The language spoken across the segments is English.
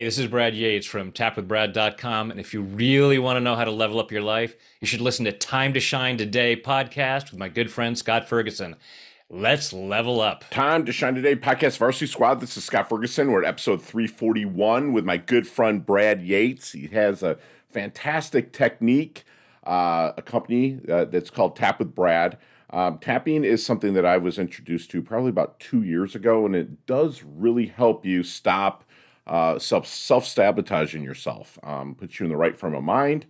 This is Brad Yates from tapwithbrad.com. And if you really want to know how to level up your life, you should listen to Time to Shine Today podcast with my good friend Scott Ferguson. Let's level up. Time to Shine Today podcast Varsity Squad. This is Scott Ferguson. We're at episode 341 with my good friend Brad Yates. He has a fantastic technique, uh, a company uh, that's called Tap with Brad. Um, tapping is something that I was introduced to probably about two years ago, and it does really help you stop uh, self self sabotaging yourself, um, puts you in the right frame of mind.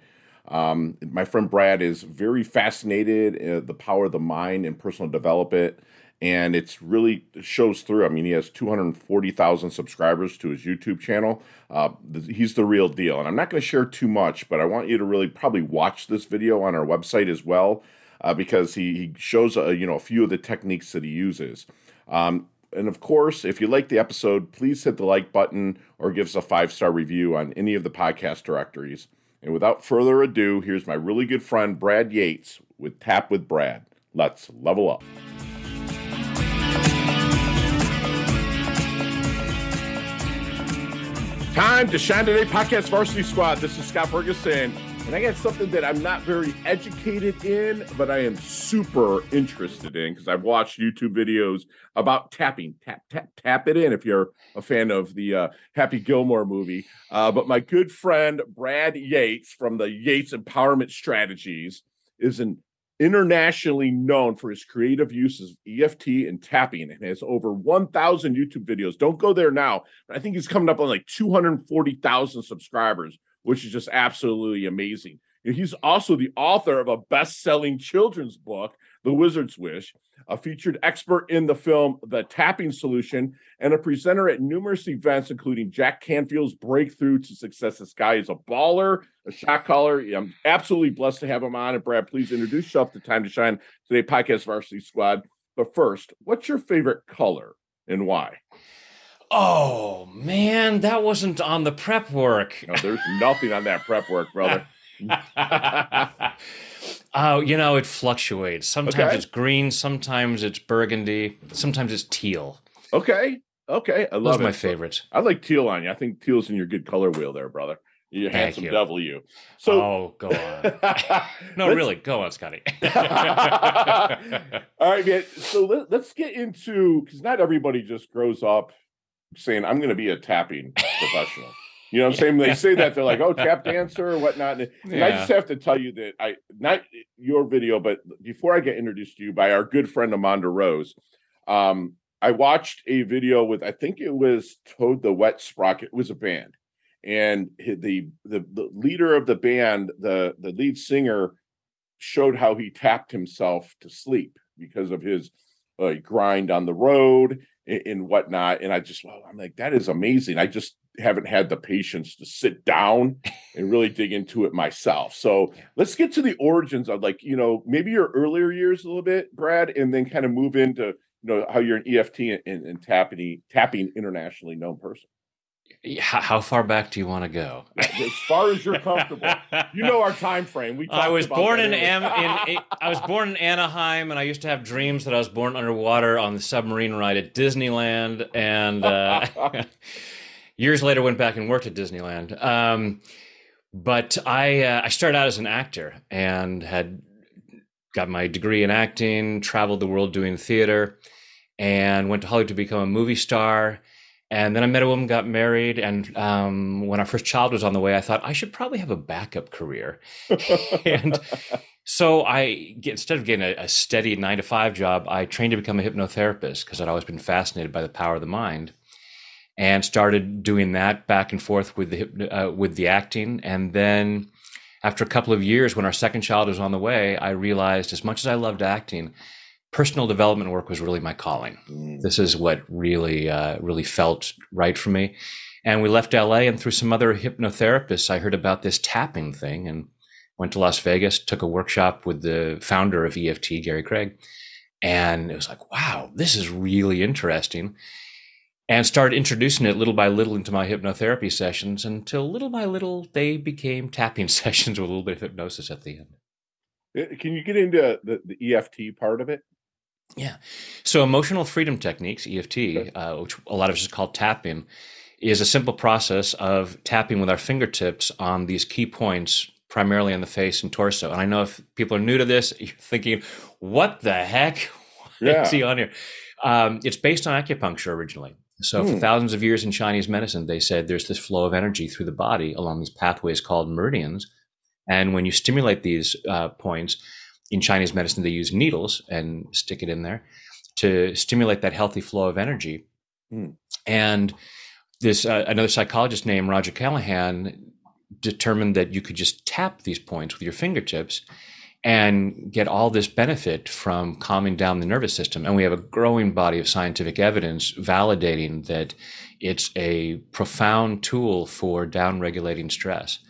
Um, my friend Brad is very fascinated in the power of the mind and personal development, and it's really shows through. I mean, he has 240,000 subscribers to his YouTube channel. Uh, he's the real deal, and I'm not going to share too much, but I want you to really probably watch this video on our website as well, uh, because he, he shows uh, you know a few of the techniques that he uses. Um, and of course, if you like the episode, please hit the like button or give us a five star review on any of the podcast directories. And without further ado, here's my really good friend Brad Yates with Tap with Brad. Let's level up. Time to Shine Today Podcast Varsity Squad. This is Scott Ferguson. And I got something that I'm not very educated in, but I am super interested in because I've watched YouTube videos about tapping. Tap, tap, tap it in if you're a fan of the uh, Happy Gilmore movie. Uh, but my good friend Brad Yates from the Yates Empowerment Strategies is an internationally known for his creative uses of EFT and tapping and has over 1,000 YouTube videos. Don't go there now. but I think he's coming up on like 240,000 subscribers which is just absolutely amazing. He's also the author of a best selling children's book, The Wizard's Wish, a featured expert in the film The Tapping Solution, and a presenter at numerous events, including Jack Canfield's Breakthrough to Success. This guy is a baller, a shot caller. I'm absolutely blessed to have him on. And Brad, please introduce yourself to Time to Shine Today Podcast Varsity Squad. But first, what's your favorite color and why? Oh man, that wasn't on the prep work. No, there's nothing on that prep work, brother. oh, you know, it fluctuates. Sometimes okay. it's green, sometimes it's burgundy, sometimes it's teal. Okay. Okay. I love Those my favorites. I like teal on you. I think teal's in your good color wheel there, brother. You handsome you. devil, you. So, oh, go on. no, really, go on, Scotty. All right, man. So let, us get into because not everybody just grows up saying I'm going to be a tapping professional. You know what I'm saying? When they say that, they're like, "Oh, tap dancer or whatnot." And, yeah. I just have to tell you that I not your video, but before I get introduced to you by our good friend Amanda Rose, um, I watched a video with I think it was Toad the Wet Sprocket. It was a band, and the the, the leader of the band, the the lead singer, showed how he tapped himself to sleep because of his uh, grind on the road and whatnot. And I just, well, I'm like, that is amazing. I just haven't had the patience to sit down and really dig into it myself. So let's get to the origins of like, you know, maybe your earlier years a little bit, Brad, and then kind of move into, you know, how you're an EFT and, and tapping, tapping internationally known person. How far back do you want to go? As far as you're comfortable. you know our time frame. We I was born in, Am- in I was born in Anaheim, and I used to have dreams that I was born underwater on the submarine ride at Disneyland. And uh, years later, went back and worked at Disneyland. Um, but I uh, I started out as an actor and had got my degree in acting, traveled the world doing theater, and went to Hollywood to become a movie star and then I met a woman, got married, and um, when our first child was on the way, I thought I should probably have a backup career. and so I, instead of getting a, a, steady nine to five job, I trained to become a hypnotherapist because I'd always been fascinated by the power of the mind, and started doing that back and forth with the uh, with the acting. And then, after a couple of years, when our second child was on the way, I realized as much as I loved acting, personal development work was really my calling. Mm. This is what really, uh, really felt right for me. And we left LA, and through some other hypnotherapists, I heard about this tapping thing and went to Las Vegas, took a workshop with the founder of EFT, Gary Craig. And it was like, wow, this is really interesting. And started introducing it little by little into my hypnotherapy sessions until little by little they became tapping sessions with a little bit of hypnosis at the end. Uh, can you get into the, the EFT part of it? Yeah. So emotional freedom techniques, EFT, uh, which a lot of us just call tapping, is a simple process of tapping with our fingertips on these key points, primarily on the face and torso. And I know if people are new to this, you're thinking, what the heck? Yeah. is he on here? Um, it's based on acupuncture originally. So for Hmm. thousands of years in Chinese medicine, they said there's this flow of energy through the body along these pathways called meridians. And when you stimulate these uh, points, in Chinese medicine, they use needles and stick it in there to stimulate that healthy flow of energy. Hmm. And this uh, another psychologist named Roger Callahan determined that you could just tap these points with your fingertips and get all this benefit from calming down the nervous system. And we have a growing body of scientific evidence validating that it's a profound tool for downregulating stress.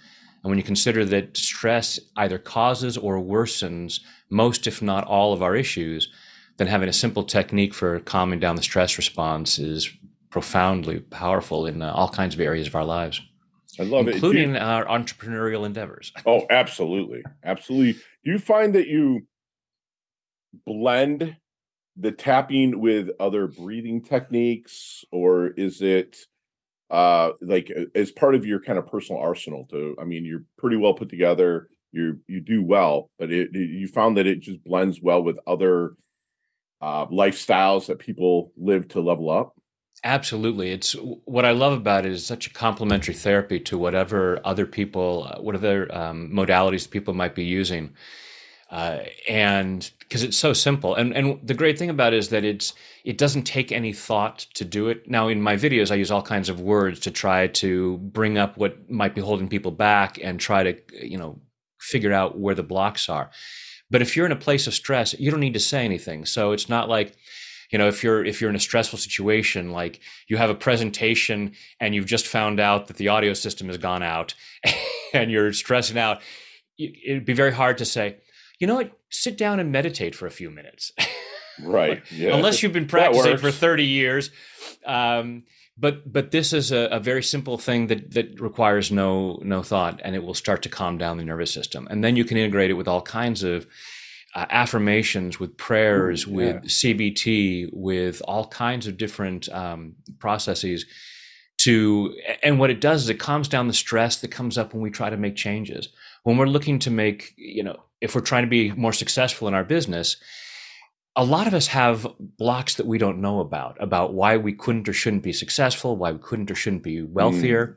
And when you consider that stress either causes or worsens most, if not all, of our issues, then having a simple technique for calming down the stress response is profoundly powerful in uh, all kinds of areas of our lives, I love it. Including our entrepreneurial endeavors. Oh, absolutely. Absolutely. Do you find that you blend the tapping with other breathing techniques or is it uh like as part of your kind of personal arsenal to I mean you're pretty well put together, you you do well, but it, it- you found that it just blends well with other uh lifestyles that people live to level up? Absolutely. It's what I love about it is such a complementary therapy to whatever other people, uh, whatever um, modalities people might be using. Uh, and because it's so simple. And, and the great thing about it is that it's, it doesn't take any thought to do it. Now, in my videos, I use all kinds of words to try to bring up what might be holding people back and try to, you know, figure out where the blocks are. But if you're in a place of stress, you don't need to say anything. So it's not like, you know if you're if you're in a stressful situation like you have a presentation and you've just found out that the audio system has gone out and you're stressing out it- it'd be very hard to say you know what? Sit down and meditate for a few minutes. Right. Yeah. unless you've been practicing for 30 years um, but but this is a, a very simple thing that that requires no no thought and it will start to calm down the nervous system. And then you can integrate it with all kinds of uh, affirmations with prayers Ooh, with cbt with all kinds of different um, processes to and what it does is it calms down the stress that comes up when we try to make changes. When we're looking to make you know if we're trying to be more successful in our business a lot of us have blocks that we don't know about about why we couldn't or shouldn't be successful why we couldn't or shouldn't be wealthier mm.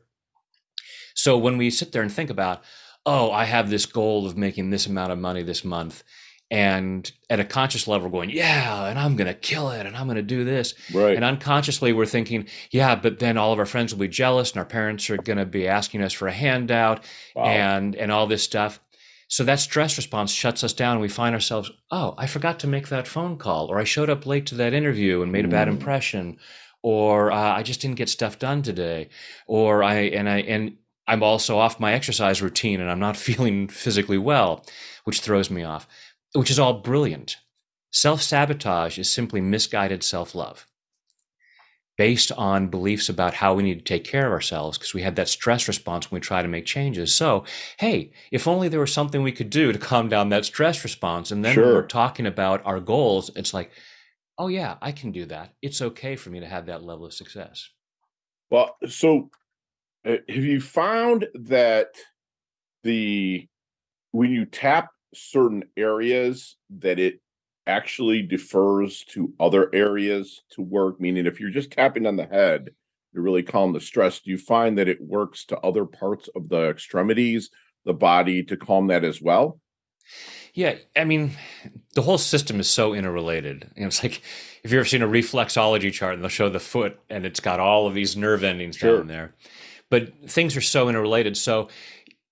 so when we sit there and think about oh i have this goal of making this amount of money this month and at a conscious level we're going yeah and i'm going to kill it and i'm going to do this right. and unconsciously, we're thinking, yeah, but then all of our friends will be jealous, and our parents are going to be asking us for a handout, Wow. and and all this stuff. So that stress response shuts us down, and we find ourselves, oh, I forgot to make that phone call, or I showed up late to that interview and made a bad Mm. impression, or uh, I just didn't get stuff done today, or I and I and I'm also off my exercise routine, and I'm not feeling physically well, which throws me off. Which is all brilliant. Self sabotage is simply misguided self love based on beliefs about how we need to take care of ourselves because we had that stress response when we try to make changes. So, hey, if only there was something we could do to calm down that stress response. And then Sure. we're talking about our goals, it's like, oh, yeah, I can do that. It's okay for me to have that level of success. Well, so uh, have you found that the when you tap certain areas that it actually defers to other areas to work? Meaning, if you're just tapping on the head to really calm the stress, do you find that it works to other parts of the extremities, the body to calm that as well? Yeah, I mean, the whole system is so interrelated. You know, it's like if you've ever seen a reflexology chart and they'll show the foot and it's got all of these nerve endings Sure. down there. But things are so interrelated. So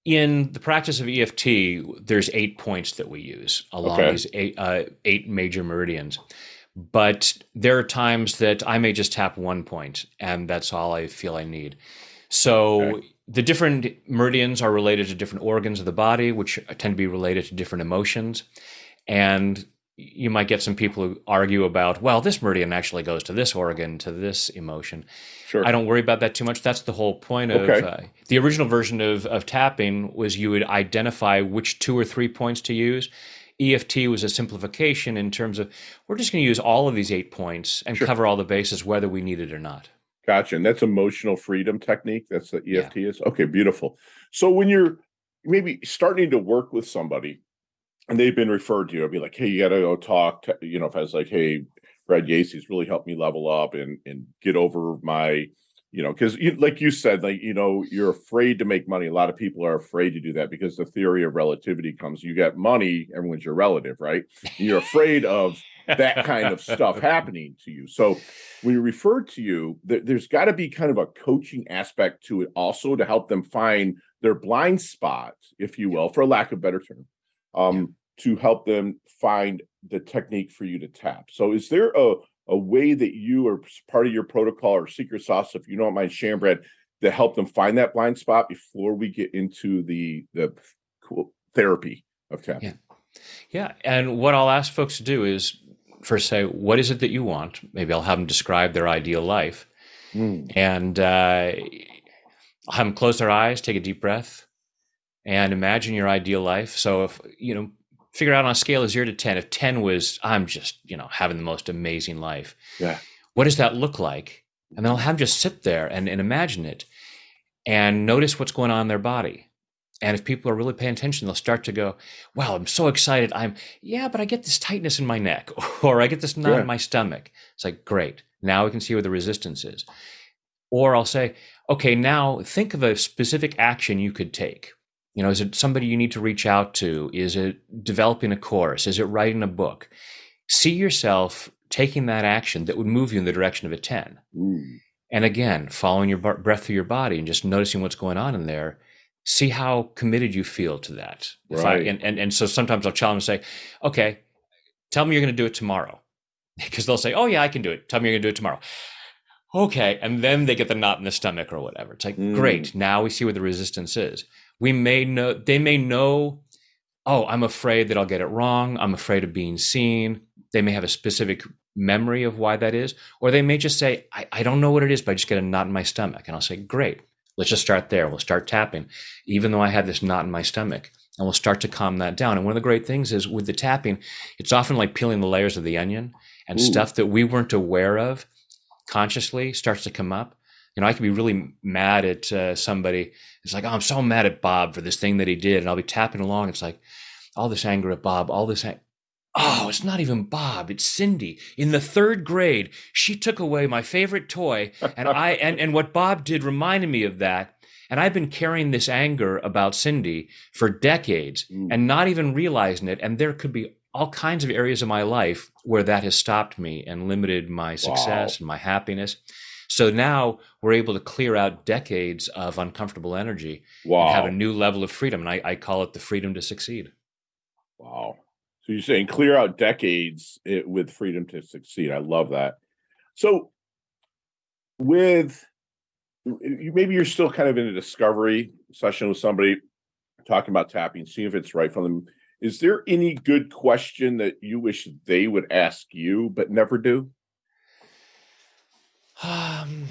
in the practice of EFT, there's eight points that we use along Okay. these eight, uh, eight major meridians. But there are times that I may just tap one point and that's all I feel I need. So Okay. the different meridians are related to different organs of the body, which tend to be related to different emotions. And you might get some people who argue about, well, this meridian actually goes to this organ, to this emotion. Sure. I don't worry about that too much. That's the whole point of Okay. uh, the original version of, of tapping was you would identify which two or three points to use. EFT was a simplification in terms of we're just going to use all of these eight points and Sure. cover all the bases whether we need it or not. Gotcha. And that's emotional freedom technique. That's the EFT yeah. is. Okay, beautiful. So when you're maybe starting to work with somebody and they've been referred to you, I'd be like, hey, you got to go talk. To, you know, if I was like, hey, Brad Yates's really helped me level up and and get over my, you know, because like you said, like you know, you're afraid to make money. A lot of people are afraid to do that because the theory of relativity comes. You get money, everyone's your relative, right? And you're afraid of that kind of stuff happening to you. So when you refer to you, th- there's got to be kind of a coaching aspect to it also to help them find their blind spot, if you will, for lack of better term, um. To help them find the technique for you to tap. So is there a a way that you are part of your protocol or secret sauce, if you don't mind sharing, Brad, to help them find that blind spot before we get into the the cool therapy of tapping? Yeah. Yeah. And what I'll ask folks to do is first say, what is it that you want? Maybe I'll have them describe their ideal life. Mm. And uh, have them close their eyes, take a deep breath, and imagine your ideal life. So if, you know, figure out on a scale of zero to 10, if 10 was, I'm just, you know, having the most amazing life. Yeah. What does that look like? And then I'll have them just sit there and, and imagine it and notice what's going on in their body. And if people are really paying attention, they'll start to go, wow, I'm so excited. I'm, yeah, but I get this tightness in my neck or I get this knot yeah. in my stomach. It's like, great. Now we can see where the resistance is. Or I'll say, okay, now think of a specific action you could take. You know, is it somebody you need to reach out to? Is it developing a course? Is it writing a book? See yourself taking that action that would move you in the direction of a 10. Mm. And again, following your breath through your body and just noticing what's going on in there see how committed you feel to that. Right. I, and, and, and so sometimes I'll challenge and say, okay, tell me you're going to do it tomorrow. Because they'll say, oh, yeah, I can do it. Tell me you're going to do it tomorrow. Okay. And then they get the knot in the stomach or whatever. It's like, mm. great. Now we see where the resistance is. We may know, they may know, oh, I'm afraid that I'll get it wrong. I'm afraid of being seen. They may have a specific memory of why that is. Or they may just say, I, I don't know what it is, but I just get a knot in my stomach. And I'll say, great Let's just start there. We'll start tapping, even though I had this knot in my stomach, and we'll start to calm that down. And one of the great things is with the tapping, it's often like peeling the layers of the onion and Ooh. stuff that we weren't aware of consciously starts to come up. You know, I could be really mad at uh, somebody. It's like, oh, I'm so mad at Bob for this thing that he did. And I'll be tapping along. It's like, all this anger at Bob, all this, ang- Oh, it's not even Bob. It's Cindy. In the third grade, she took away my favorite toy, and I and, and what Bob did reminded me of that. And I've been carrying this anger about Cindy for decades mm. and not even realizing it. And there could be all kinds of areas of my life where that has stopped me and limited my success wow. and my happiness. So now we're able to clear out decades of uncomfortable energy wow. and have a new level of freedom. And I, I call it the freedom to succeed. Wow. So you're saying clear out decades it, with freedom to succeed. I love that. So with maybe you're still kind of in a discovery session with somebody talking about tapping, seeing if it's right for them. Is there any good question that you wish they would ask you but never do? Um,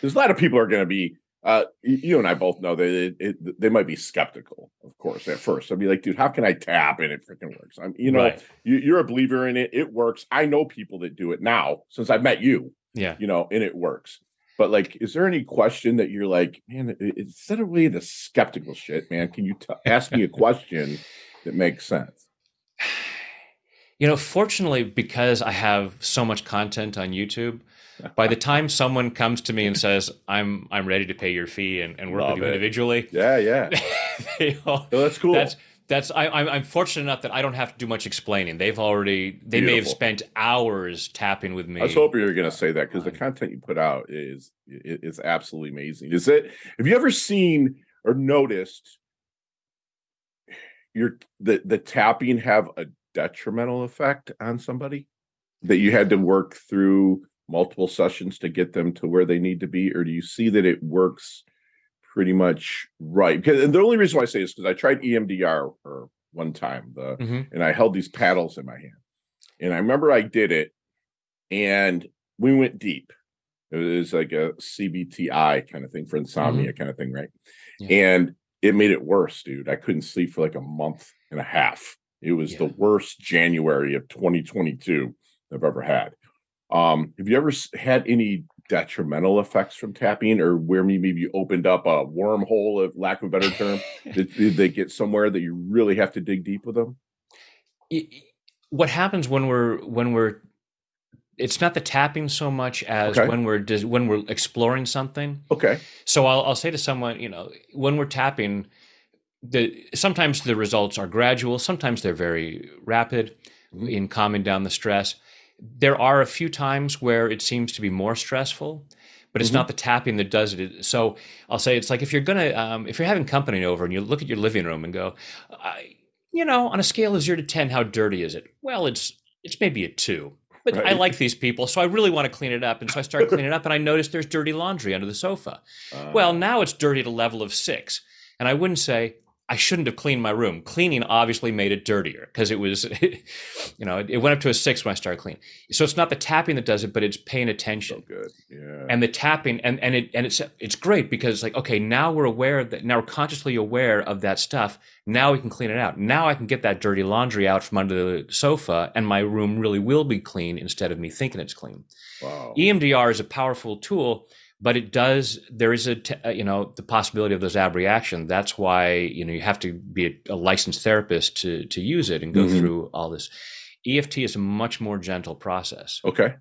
There's a lot of people are going to be uh, you and I both know that it, it, they might be skeptical, of course, at first. I'd be like, dude, how can I tap and it freaking works? I'm, you know, right. you, are a believer in it. It works. I know people that do it now since I've met you. Yeah, you know, and it works. But like, is there any question that you're like, man, instead of really the skeptical shit, man, can you t- ask me a question that makes sense? You know, fortunately, because I have so much content on YouTube, by the time someone comes to me and says, "I'm I'm ready to pay your fee and, and work Love with you it. individually," yeah, yeah, all, oh, that's cool. That's that's I, I'm I'm fortunate enough that I don't have to do much explaining. They've already they Beautiful. may have spent hours tapping with me. I was hoping you were going to say that because the content you put out is is absolutely amazing. Is it? Have you ever seen or noticed your the the tapping have a detrimental effect on somebody that you had to work through multiple sessions to get them to where they need to be, or do you see that it works pretty much right? Because and the only reason why I say this is because I tried EMDR for one time, the mm-hmm. and I held these paddles in my hand, and I remember I did it, and we went deep. It was like a CBTI kind of thing for insomnia mm-hmm. kind of thing, right? Yeah. And it made it worse, dude. I couldn't sleep for like a month and a half. It was yeah. the worst January of 2022 I've ever had. Um, have you ever had any detrimental effects from tapping, or where maybe you opened up a wormhole, of lack of a better term? did, did they get somewhere that you really have to dig deep with them? What happens when we're when we're it's not the tapping so much as okay. when we're when we're exploring something. Okay. So I'll I'll say to someone, you know, when we're tapping, the sometimes the results are gradual, sometimes they're very rapid mm-hmm. in calming down the stress. There are a few times where it seems to be more stressful, but it's mm-hmm. not the tapping that does it. So I'll say it's like if you're gonna um, if you're having company over and you look at your living room and go, you know, on a scale of zero to ten, how dirty is it? Well, it's it's maybe a two but right. I like these people, so I really want to clean it up. And so I start cleaning it up, and I notice there's dirty laundry under the sofa. Uh, well, now it's dirty at a level of six. And I wouldn't say, I shouldn't have cleaned my room. Cleaning obviously made it dirtier because it was, you know, it went up to a six when I started cleaning. So it's not the tapping that does it, but it's paying attention. So good, yeah. And the tapping, and and it and it's it's great because it's like okay, now we're aware that now we're consciously aware of that stuff. Now we can clean it out. Now I can get that dirty laundry out from under the sofa, and my room really will be clean instead of me thinking it's clean. Wow. EMDR is a powerful tool but it does there is a uh, you know the possibility of those abreaction that's why you know you have to be a, a licensed therapist to to use it and go mm-hmm. through all this. Eft is a much more gentle process. Okay.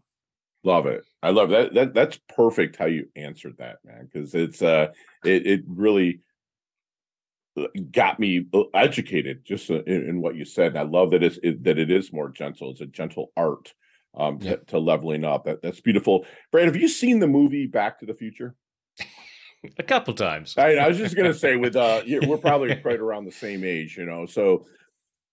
Love it. I love that, that that's perfect how you answered that man because it's uh it, it really uh, got me uh, educated just in, in what you said. And i love that it's it, that it is more gentle. It's a gentle art um, to, to, leveling up. That, that's beautiful. Brad, have you seen the movie Back to the Future? A couple times. I, I was just gonna say, with uh, we're probably right around the same age, you know. So,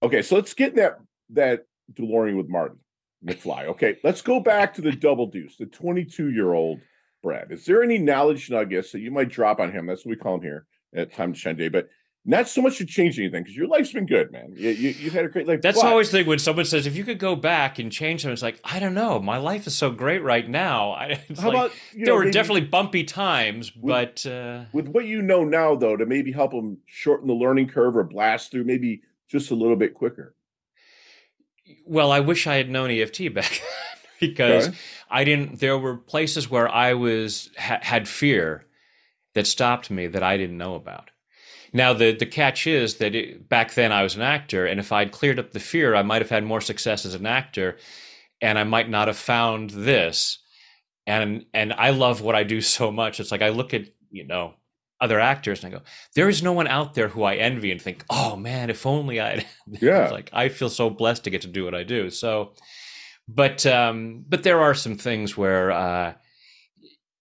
okay, so let's get that that DeLorean with Martin McFly. Okay, let's go back to the Double Deuce, the 22 year old Brad. Is there any knowledge nuggets that you might drop on him? That's what we call him here at Time to Shine Day. But not so much to change anything because your life's been good, man. You, you, have had a great life. That's but, always the thing when someone says, if you could go back and change something, it's like, I don't know. My life is so great right now. how like, about, there know, were maybe, definitely bumpy times, with, but. Uh, with what you know now, though, to maybe help them shorten the learning curve or blast through maybe just a little bit quicker. Well, I wish I had known EFT back because okay. I didn't, there were places where I was, ha, had fear that stopped me that I didn't know about. Now the the catch is that it, back then I was an actor, and if I'd cleared up the fear, I might have had more success as an actor, and I might not have found this. And and I love what I do so much. It's like I look at you know other actors and I go, there is no one out there who I envy and think, oh man, if only I. Yeah. like I feel so blessed to get to do what I do. So, but um, but there are some things where. Uh,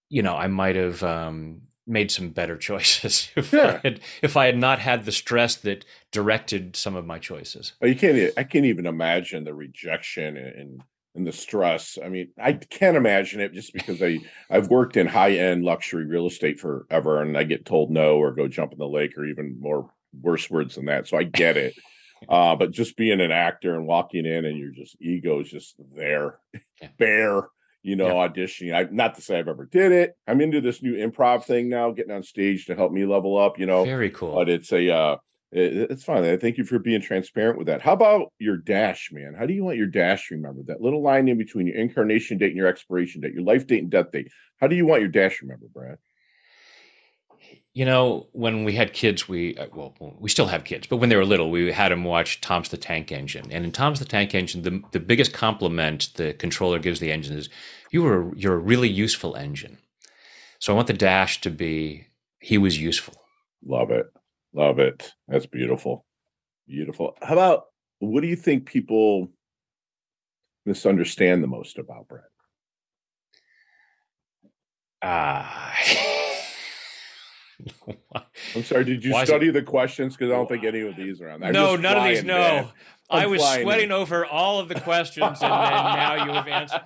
you know, I might have um, made some better choices if, yeah. I had, if I had not had the stress that directed some of my choices. Oh, you can't. I can't even imagine the rejection and and the stress. I mean, I can't imagine it just because I I've worked in high end luxury real estate forever, and I get told no or go jump in the lake or even more worse words than that. So I get it. uh, but just being an actor and walking in and your just ego is just there, yeah. bare you know, yep. auditioning. I not to say I've ever did it. I'm into this new improv thing now, getting on stage to help me level up. You know, very cool. But it's a uh, it, it's fun. I thank you for being transparent with that. How about your dash, man? How do you want your dash remembered? That little line in between your incarnation date and your expiration date, your life date and death date. How do you want your dash remembered, Brad? You know, when we had kids, we uh, well, we still have kids, but when they were little, we had them watch Thomas the Tank Engine. And in Thomas the Tank Engine, the the biggest compliment the controller gives the engine is, "You were you're a really useful engine." So I want the dash to be, "He was useful." Love it, love it. That's beautiful, beautiful. How about what do you think people misunderstand the most about Brett? Ah. Uh, I'm sorry. Did you Why study the questions? Because I don't think any of these are on there. No, none of these. No, I was sweating in. over all of the questions, and then now you have answered.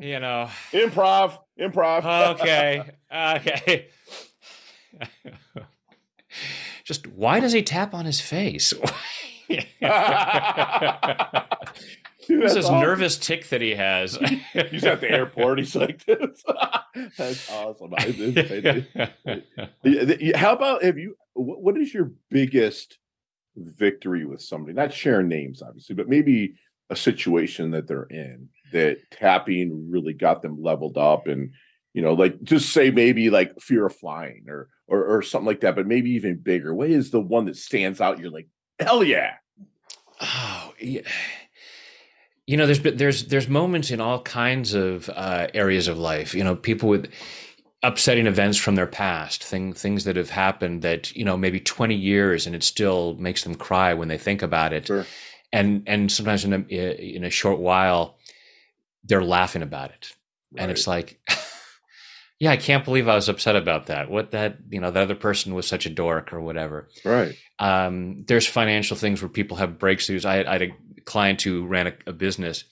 You know, improv, improv. okay, okay. Just why does he tap on his face? What's this awesome. nervous tick that he has? He's at the airport. He's like this. That's awesome. How about have you? What is your biggest victory with somebody? Not sharing names, obviously, but maybe a situation that they're in that tapping really got them leveled up and you know, like just say maybe like fear of flying or or or something like that, but maybe even bigger. What is the one that stands out? You're like, hell yeah. Oh, yeah. You know, there's there's there's moments in all kinds of uh, areas of life. You know, people with upsetting events from their past, thing, things that have happened that you know maybe 20 years and it still makes them cry when they think about it. Sure. And and sometimes in a in a short while, they're laughing about it, right. and it's like. yeah, I can't believe I was upset about that. What that, you know, the other person was such a dork or whatever. Right. Um, there's financial things where people have breakthroughs. I, I had a client who ran a, a, business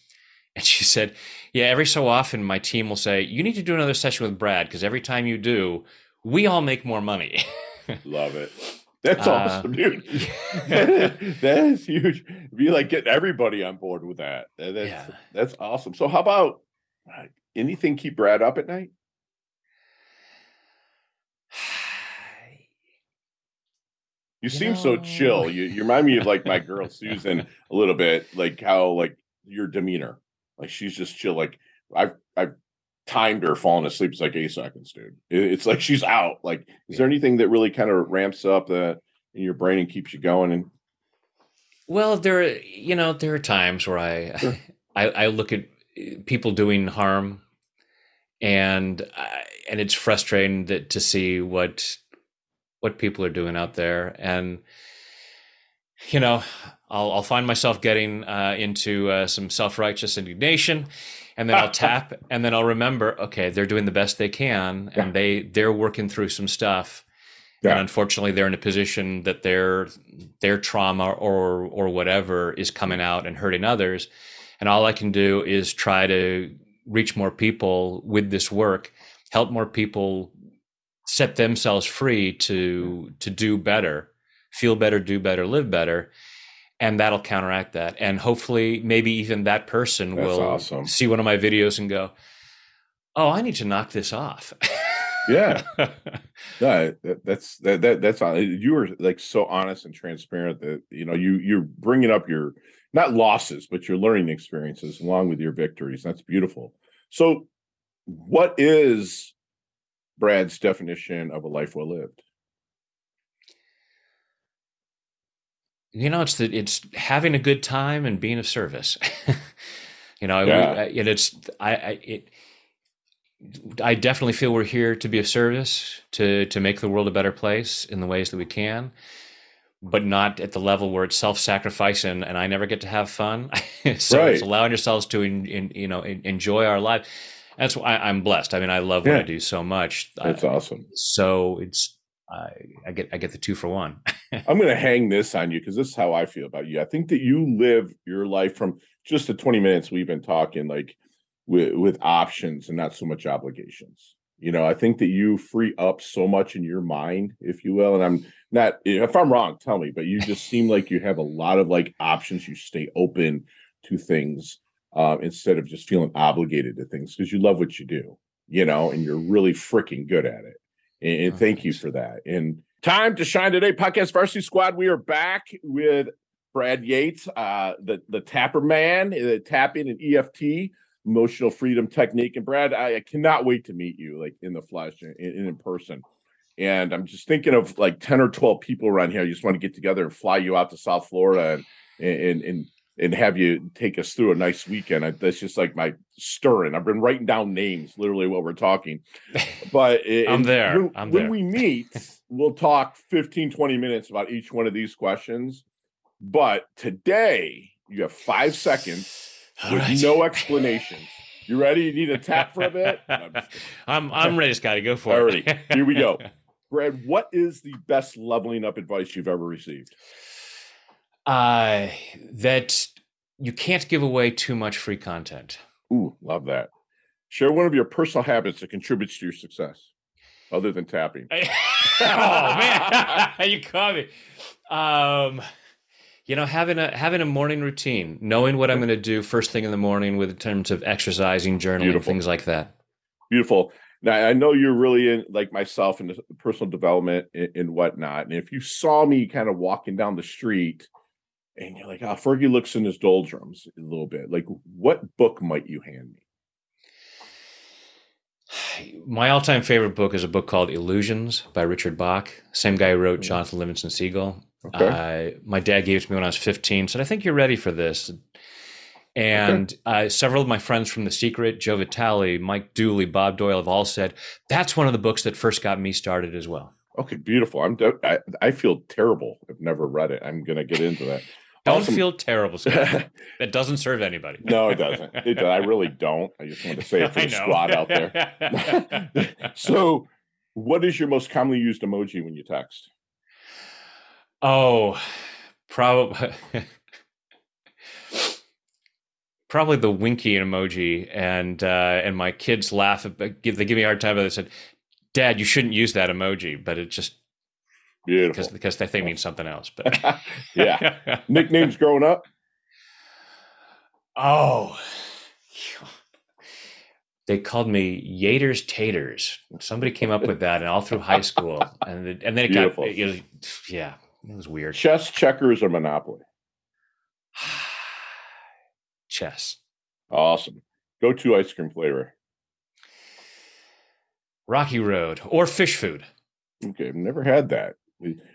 and she said, yeah, every so often my team will say, you need to do another session with Brad because every time you do, we all make more money. Love it. That's uh, awesome, dude. that, is, that is huge. Be like getting everybody on board with that. That's yeah. that's awesome. So, how about uh, anything keep Brad up at night? You, you seem know. so chill. You, you remind me of like my girl Susan a little bit, like how like your demeanor, like she's just chill. Like I've I've timed her falling asleep. It's like eight seconds, dude. it's like she's out. Like, is there anything that really kind of ramps up that in your brain and keeps you going? And well, there, you know, there are times where I, sure. I, I look at eh, people doing harm, and I, and it's frustrating that to see what what people are doing out there. And you know i'll, I'll find myself getting uh, into uh, some self-righteous indignation and then i'll tap and then i'll remember okay they're doing the best they can and they they're working through some stuff yeah. and unfortunately they're in a position that their their trauma or or whatever is coming out and hurting others. And all i can do is try to reach more people with this work help more people set themselves free to to do better, feel better, do better, live better, and that'll counteract that. And hopefully, maybe even that person that's will awesome. see one of my videos and go, "Oh, I need to knock this off." yeah, yeah, that, that's that, that that's you were like so honest and transparent that you know you you're bringing up your not losses but your learning experiences along with your victories. That's beautiful. So, what is Brad's definition of a life well lived? You know, it's the it's having a good time and being of service. you know, yeah. And it's I, I it. I definitely feel we're here to be of service to to make the world a better place in the ways that we can, but not at the level where it's self-sacrifice and, and I never get to have fun. so right. it's allowing yourselves to in, in, you know enjoy our life that's why I'm blessed. I mean, I love what yeah. I do so much. That's I, awesome. So it's I, I get I get the two for one. I'm going to hang this on you because this is how I feel about you. I think that you live your life from just the 20 minutes we've been talking, like with with options and not so much obligations. You know, I think that you free up so much in your mind, if you will. And I'm not if I'm wrong, tell me, but you just seem like you have a lot of like options. You stay open to things uh, instead of just feeling obligated to things because you love what you do, you know, and you're really freaking good at it. And, and oh, thank you for that. And time to shine today, podcast varsity squad. We are back with Brad Yates, uh, the the tapper man, the tapping and EFT emotional freedom technique. And Brad, I, I cannot wait to meet you like in the flesh and in, in person. And I'm just thinking of like 10 or 12 people around here. I just want to get together and fly you out to South Florida and and, and and have you take us through a nice weekend. I, that's just like my stirring. I've been writing down names literally while we're talking. But I'm there. When, I'm when there. we meet, we'll talk 15, 20 minutes about each one of these questions. But today, you have five seconds All with right. no explanations. You ready? You need a tap for a bit? I'm I'm, I'm ready, Scotty. Go for it. Alrighty. Here we go. Brad, what is the best leveling up advice you've ever received? Uh, that you can't give away too much free content. Ooh, love that. Share one of your personal habits that contributes to your success, other than tapping. oh man, you caught me. Um, you know, having a having a morning routine, knowing what I'm going to do first thing in the morning, with in terms of exercising, journaling, Beautiful. things like that. Beautiful. Now I know you're really in, like myself, in personal development and, and whatnot. And if you saw me kind of walking down the street and you're like, oh, Fergie looks in his doldrums a little bit. Like, what book might you hand me? my all-time favorite book is a book called Illusions by Richard Bach. Same guy who wrote Jonathan Livingston Seagull. Okay. Uh, my dad gave it to me when I was 15. Said, "I think you're ready for this." And okay. uh, several of my friends from The Secret, Joe Vitale, Mike Dooley, Bob Doyle, have all said that's one of the books that first got me started as well. Okay, beautiful. I'm. I, I feel terrible. I've never read it. I'm going to get into that. Don't awesome. feel terrible, Scott. that doesn't serve anybody. no, it doesn't. It, I really don't. I just want to say it for the squad out there. so, what is your most commonly used emoji when you text? Oh, probably. probably the winky emoji, and uh, and my kids laugh. Give they give me a hard time. But they said, "Dad, you shouldn't use that emoji," but it just Beautiful. Because because they think means something else. But yeah, nicknames growing up. Oh, they called me Yaters Taters. Somebody came up with that, and all through high school, and and then it Beautiful. got it was, yeah, it was weird. Chess, checkers, or Monopoly. Chess. Awesome. Go to ice cream flavor. Rocky Road or fish food. Okay, I've never had that.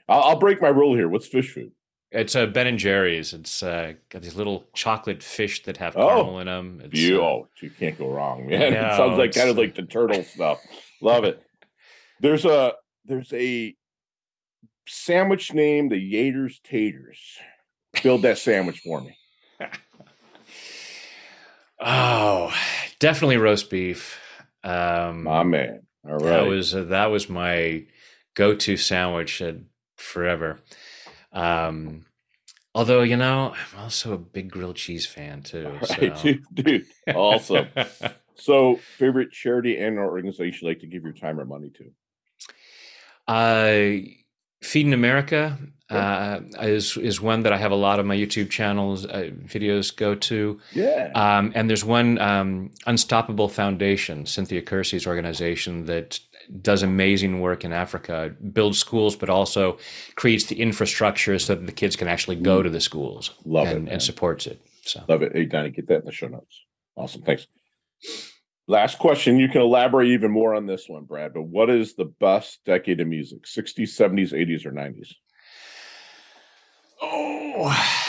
I'll, I'll break my rule here. What's fish food? It's a uh, Ben and Jerry's. It's uh, got these little chocolate fish that have oh, caramel in them. It's, you, uh, oh, you can't go wrong, man. No, it sounds like kind of like the turtle stuff. Love it. There's a there's a sandwich named the Yaters Taters. Build that sandwich for me. oh, definitely roast beef. Um, my man. All right. That was uh, that was my go-to sandwich forever. Um, although you know, I'm also a big grilled cheese fan too. Right, so. dude, dude, awesome. so, favorite charity and organization you like to give your time or money to? Uh, Feeding America uh, is is one that I have a lot of my YouTube channels uh, videos go to. Yeah. Um, and there's one um, Unstoppable Foundation, Cynthia Kersey's organization that does amazing work in Africa, builds schools, but also creates the infrastructure so that the kids can actually go to the schools. Love and, it and supports it. So love it. Hey, Donnie, get that in the show notes. Awesome. Thanks. Last question. You can elaborate even more on this one, Brad. But what is the best decade of music? 60s, 70s, 80s, or 90s? Oh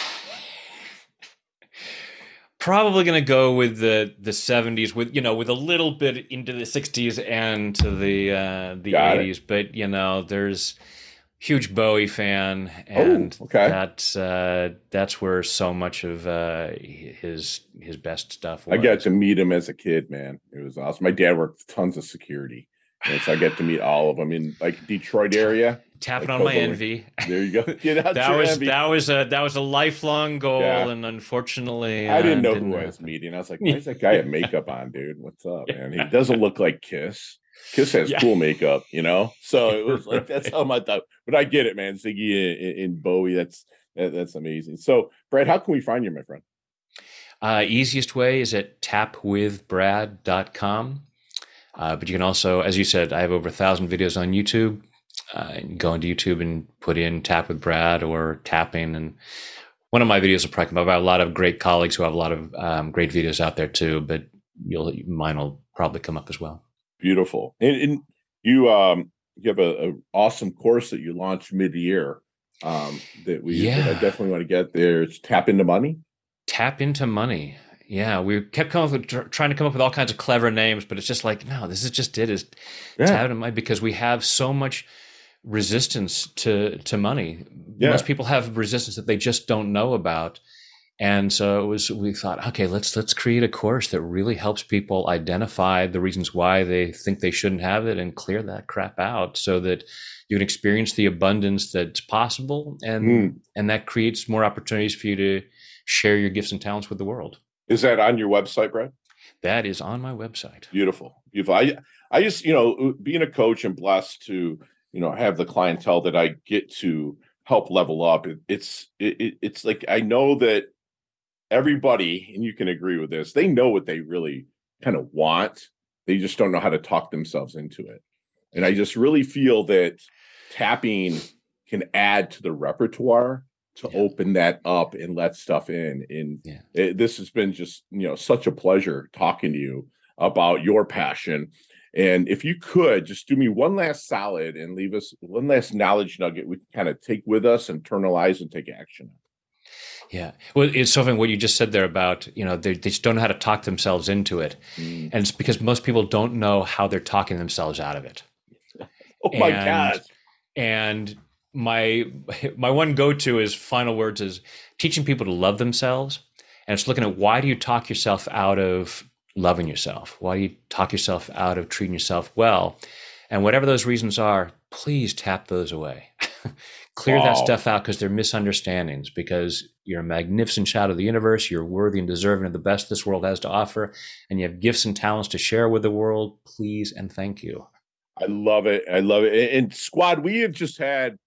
probably going to go with the the 70s with you know with a little bit into the 60s and to the uh the Got 80s it. but you know there's huge Bowie fan and oh, okay. that's uh that's where so much of uh his his best stuff was. I got to meet him as a kid man it was awesome my dad worked tons of security and so I get to meet all of them in like Detroit area tapping like on my envy. There you go. that was envy. that was a that was a lifelong goal, yeah. and unfortunately, I didn't know didn't who I was meeting. I was like, "Why is that guy have makeup on, dude? What's up, man? He doesn't look like Kiss. Kiss has yeah. cool makeup, you know." So it was like that's how I thought. But I get it, man. Ziggy and, and Bowie. That's that, that's amazing. So, Brad, how can we find you, my friend? Uh, easiest way is at tapwithbrad.com. Uh, but you can also, as you said, I have over a thousand videos on YouTube uh, go into YouTube and put in tap with Brad or tapping. And one of my videos will probably come up. I have a lot of great colleagues who have a lot of um, great videos out there too, but you'll mine will probably come up as well. Beautiful. And, and you um you have a, a, awesome course that you launched mid year um that we yeah. that I definitely want to get there. It's tap into money. Tap into money. Yeah, we kept coming with, trying to come up with all kinds of clever names, but it's just like, no, this is just it. Is yeah. tap into money because we have so much resistance to to money. Yeah. Most people have resistance that they just don't know about. And so it was we thought, okay, let's let's create a course that really helps people identify the reasons why they think they shouldn't have it and clear that crap out so that you can experience the abundance that's possible and mm. and that creates more opportunities for you to share your gifts and talents with the world. Is that on your website, Brad? That is on my website. Beautiful. Beautiful. I I just, you know, uh, being a coach and blessed to you know have the clientele that I get to help level up. It, it's it, it's like I know that everybody, and you can agree with this, they know what they really kind of want. They just don't know how to talk themselves into it. And I just really feel that tapping can add to the repertoire to yeah. open that up and let stuff in. And yeah. it, this has been just you know such a pleasure talking to you about your passion And if you could just do me one last solid and leave us one last knowledge nugget we can kind of take with us, internalize, and take action. Yeah. Well, it's something what you just said there about, you know, they, they just don't know how to talk themselves into it. Mm. And it's because most people don't know how they're talking themselves out of it. oh my and, God. And my my one go-to is final words is teaching people to love themselves. And it's looking at why do you talk yourself out of loving yourself? Why do you talk yourself out of treating yourself well? And whatever those reasons are, please tap those away. Clear wow. that stuff out because they're misunderstandings, because you're a magnificent child of the universe. You're worthy and deserving of the best this world has to offer. And you have gifts and talents to share with the world. Please and thank you. I love it. I love it. And squad, we have just had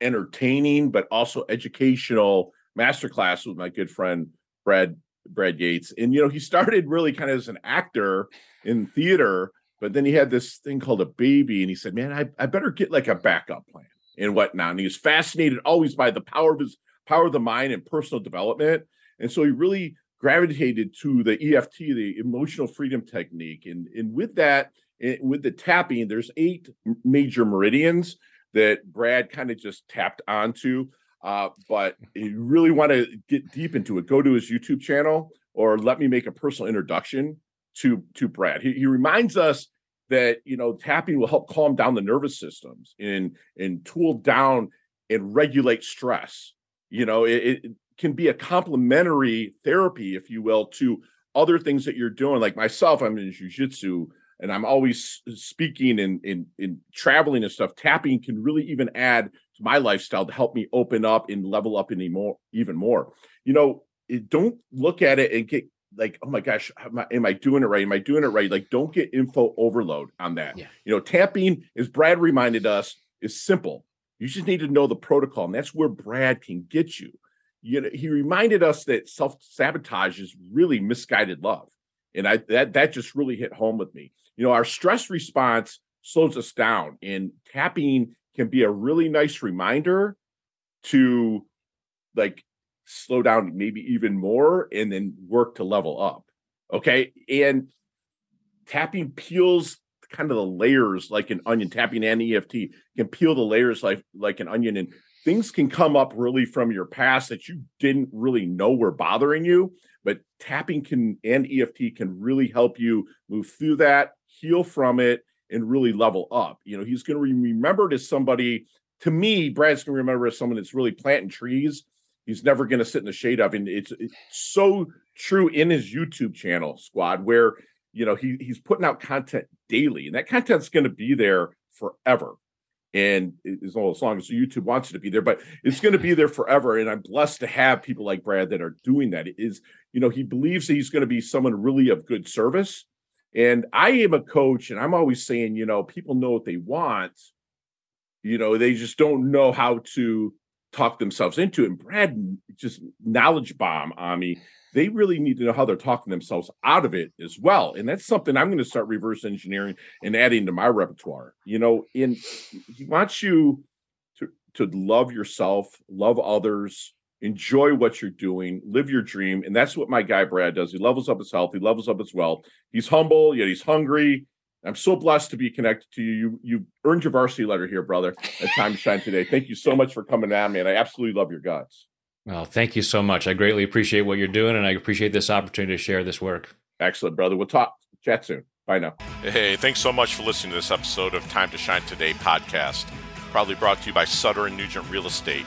entertaining, but also educational masterclass with my good friend Brad Brad Yates. And you know, he started really kind of as an actor in theater, but then he had this thing called a baby, and he said, "Man, I, I better get like a backup plan." and whatnot. And he was fascinated always by the power of his power of the mind and personal development. And so he really gravitated to the EFT, the emotional freedom technique. And, and with that, eh, with the tapping, there's eight major meridians that Brad kind of just tapped onto. Uh, but you really want to get deep into it, go to his YouTube channel or let me make a personal introduction to to Brad. He, he reminds us that you know tapping will help calm down the nervous systems and and tool down and regulate stress you know it, it can be a complementary therapy if you will to other things that you're doing like myself i'm in jiu-jitsu and i'm always speaking and in, in, in traveling and stuff tapping can really even add to my lifestyle to help me open up and level up any more even more you know it, don't look at it and get like, oh my gosh, am I, am I, doing it right? Am I doing it right? Like, don't get info overload on that. Yeah. You know, tapping, as Brad reminded us, is simple. You just need to know the protocol, and that's where Brad can get you. You know, he reminded us that self sabotage is really misguided love, and I that that just really hit home with me. You know, our stress response slows us down, and tapping can be a really nice reminder to like slow down maybe even more and then work to level up. Okay. And tapping peels kind of the layers like an onion, tapping and EFT can peel the layers like like an onion and things can come up really from your past that you didn't really know were bothering you. But tapping can and EFT can really help you move through that, heal from it, and really level up. You know, he's going to be remembered as somebody. To me, Brad's going to remember as someone that's really planting trees he's never going to sit in the shade of. And it's, it's so true in his YouTube channel, Squad, where you know he he's putting out content daily, and that content's going to be there forever. And as long as YouTube wants it to be there, but it's going to be there forever. And I'm blessed to have people like Brad that are doing that. It is, you know, he believes that he's going to be someone really of good service. And I am a coach, and I'm always saying, you know, people know what they want. You know, they just don't know how to talk themselves into it. And Brad just knowledge bomb on me. They really need to know how they're talking themselves out of it as well. And that's something I'm going to start reverse engineering and adding to my repertoire. You know, in he wants you to to love yourself, love others, enjoy what you're doing, live your dream. And that's what my guy Brad does. He levels up his health, he levels up his wealth. He's humble, yet he's hungry. I'm so blessed to be connected to you. You you earned your varsity letter here, brother. At Time to Shine today. Thank you so much for coming at me, and I absolutely love your guts. Well, thank you so much. I greatly appreciate what you're doing, and I appreciate this opportunity to share this work. Excellent, brother. We'll talk. Chat soon. Bye now. Hey, thanks so much for listening to this episode of Time to Shine Today podcast. Proudly brought to you by Sutter and Nugent Real Estate,